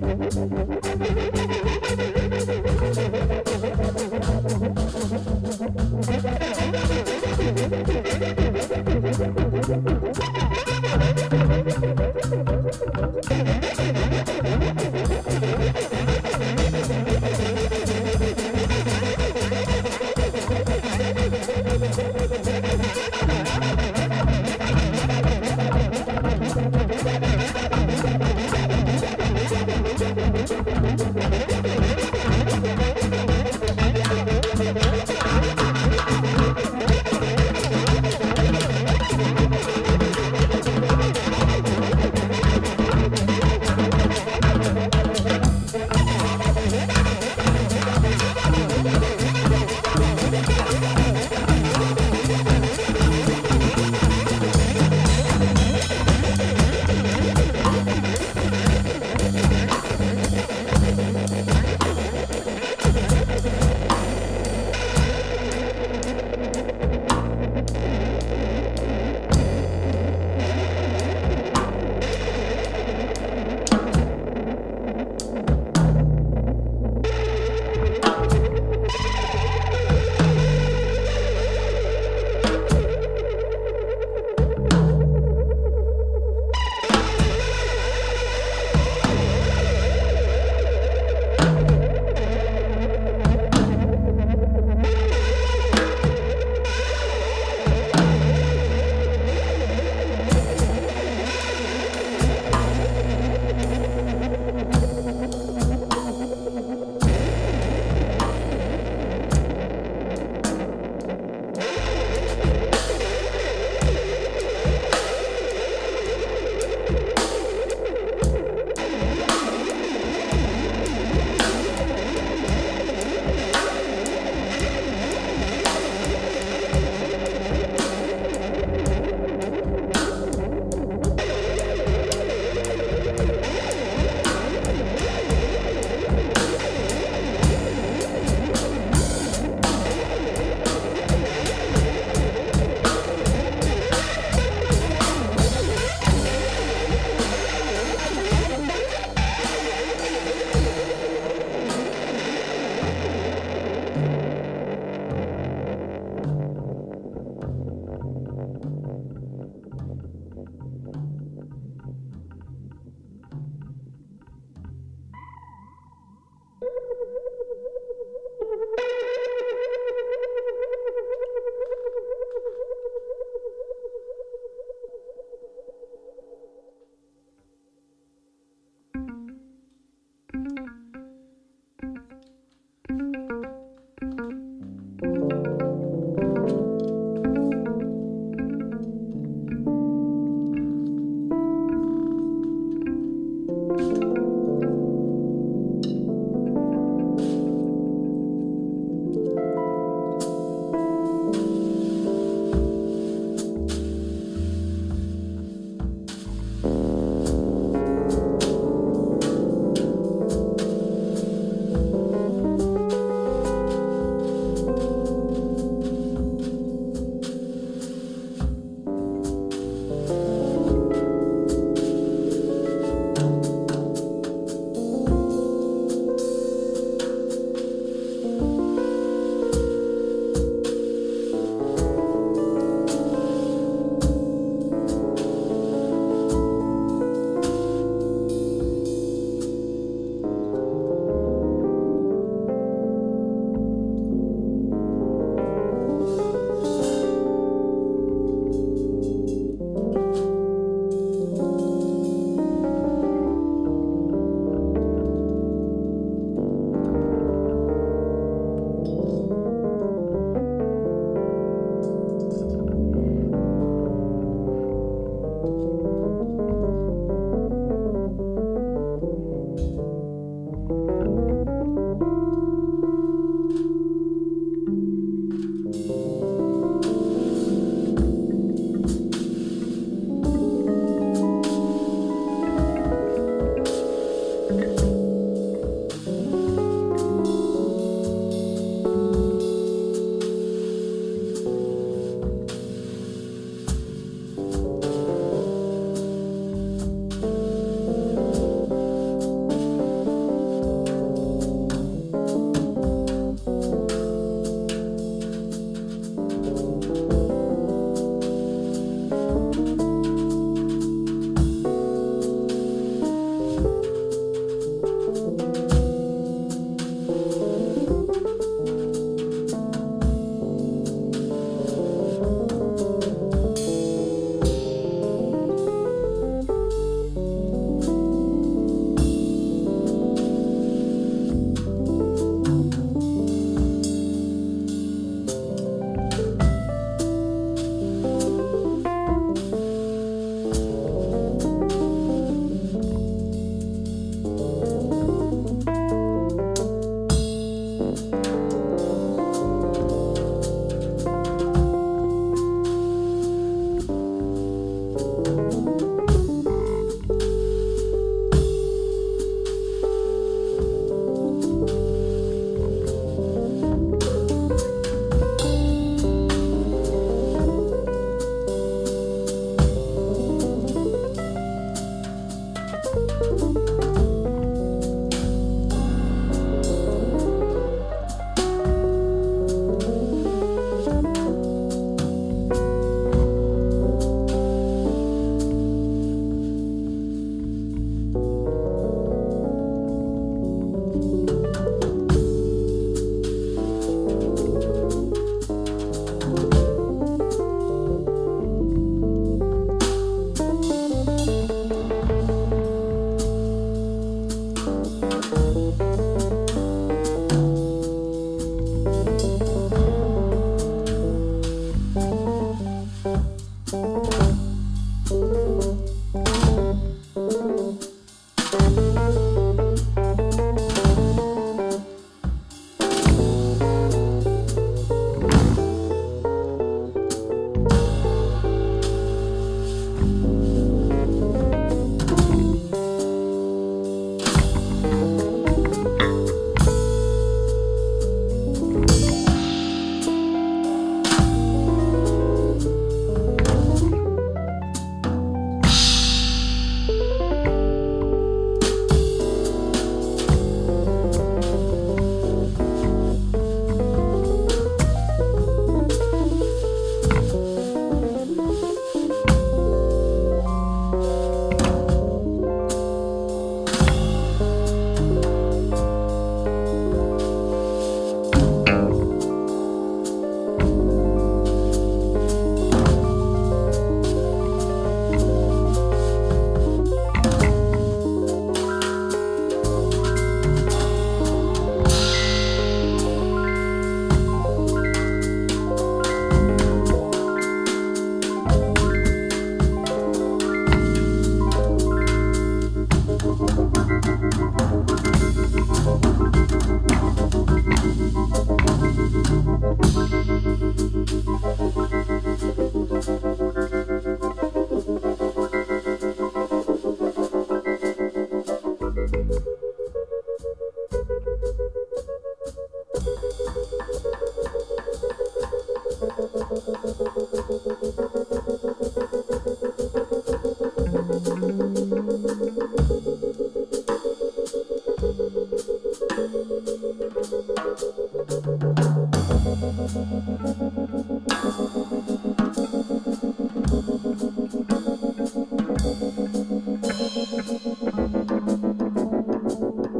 Thank you.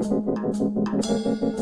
あいました。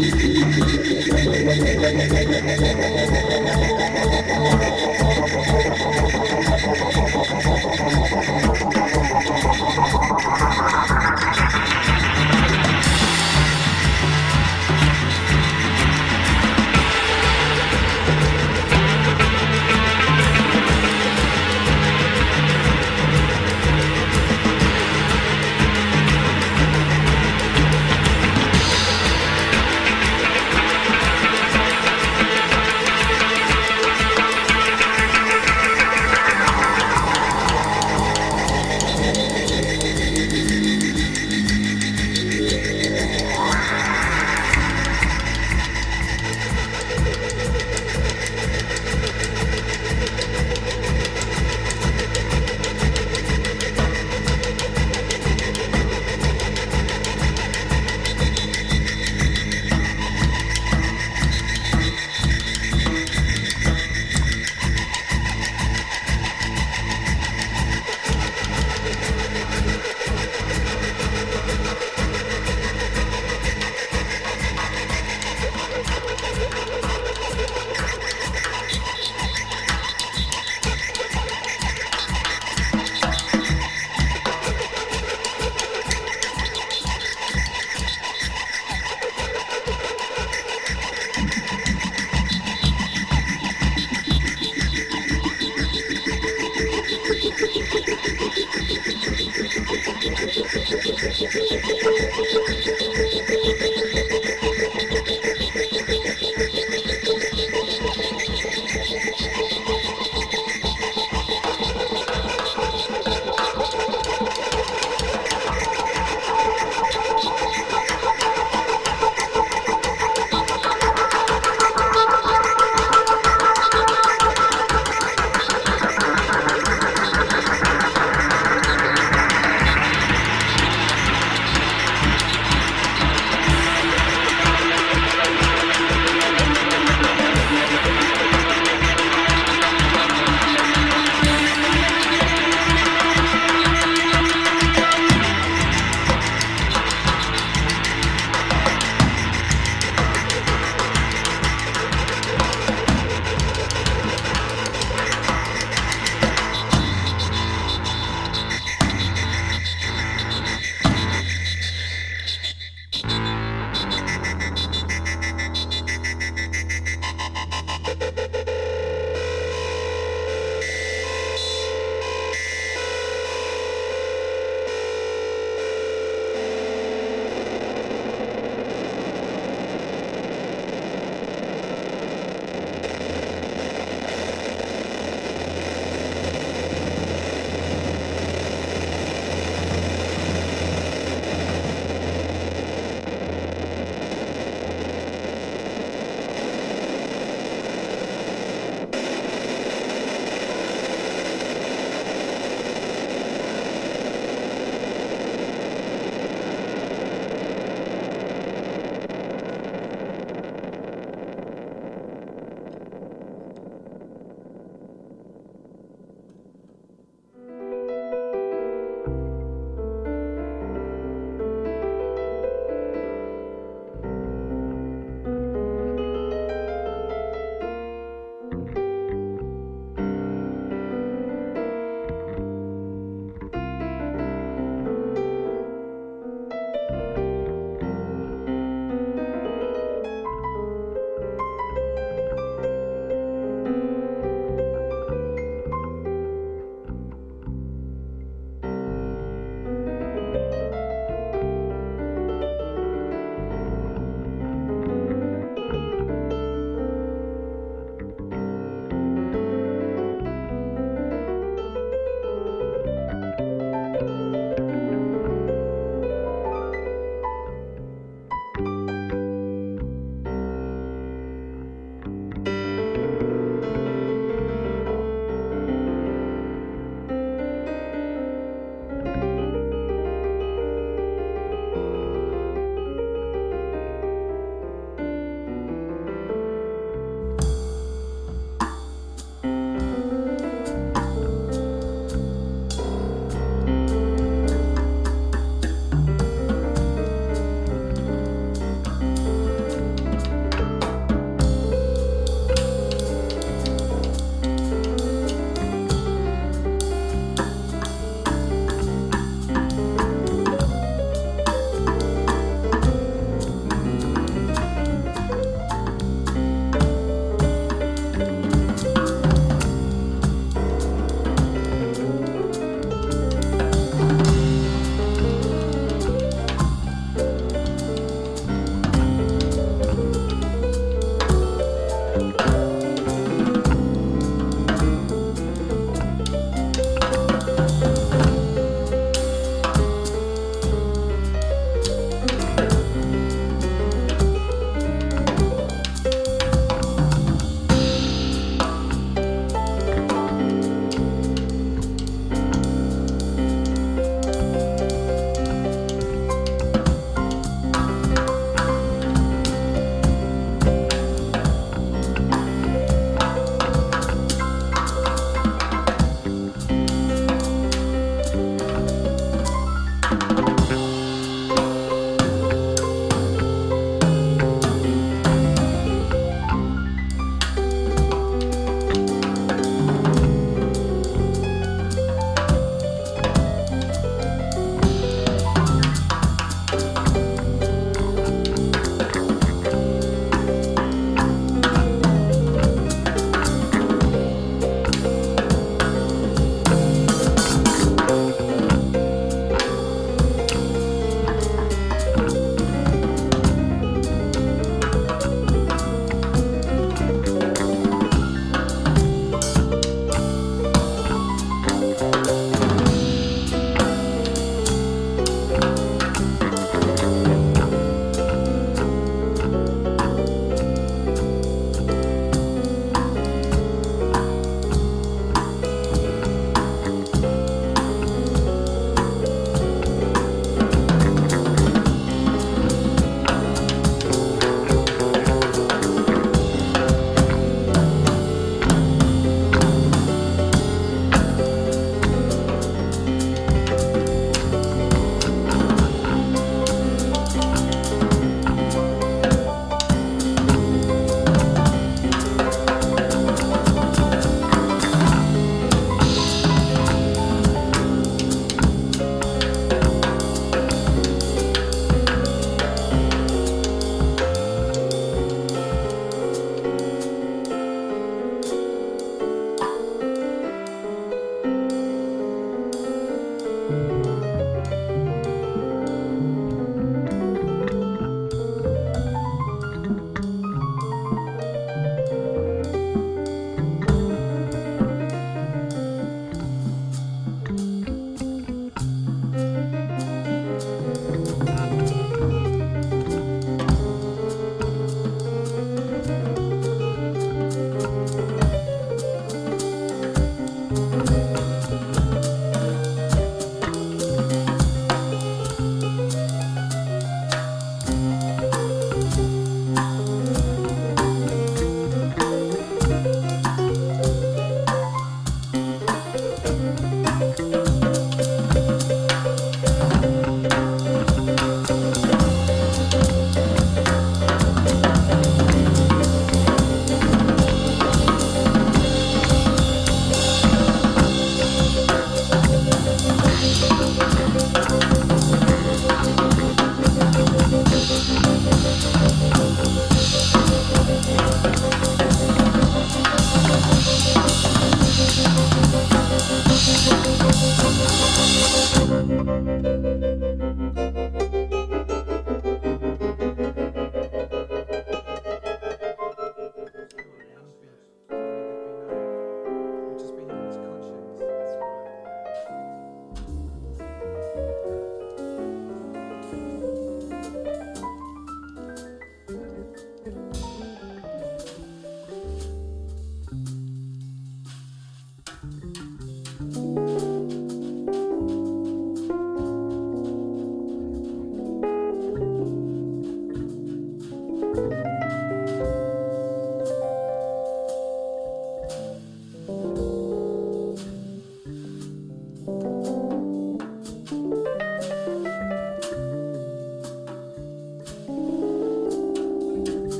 Yeah.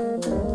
Música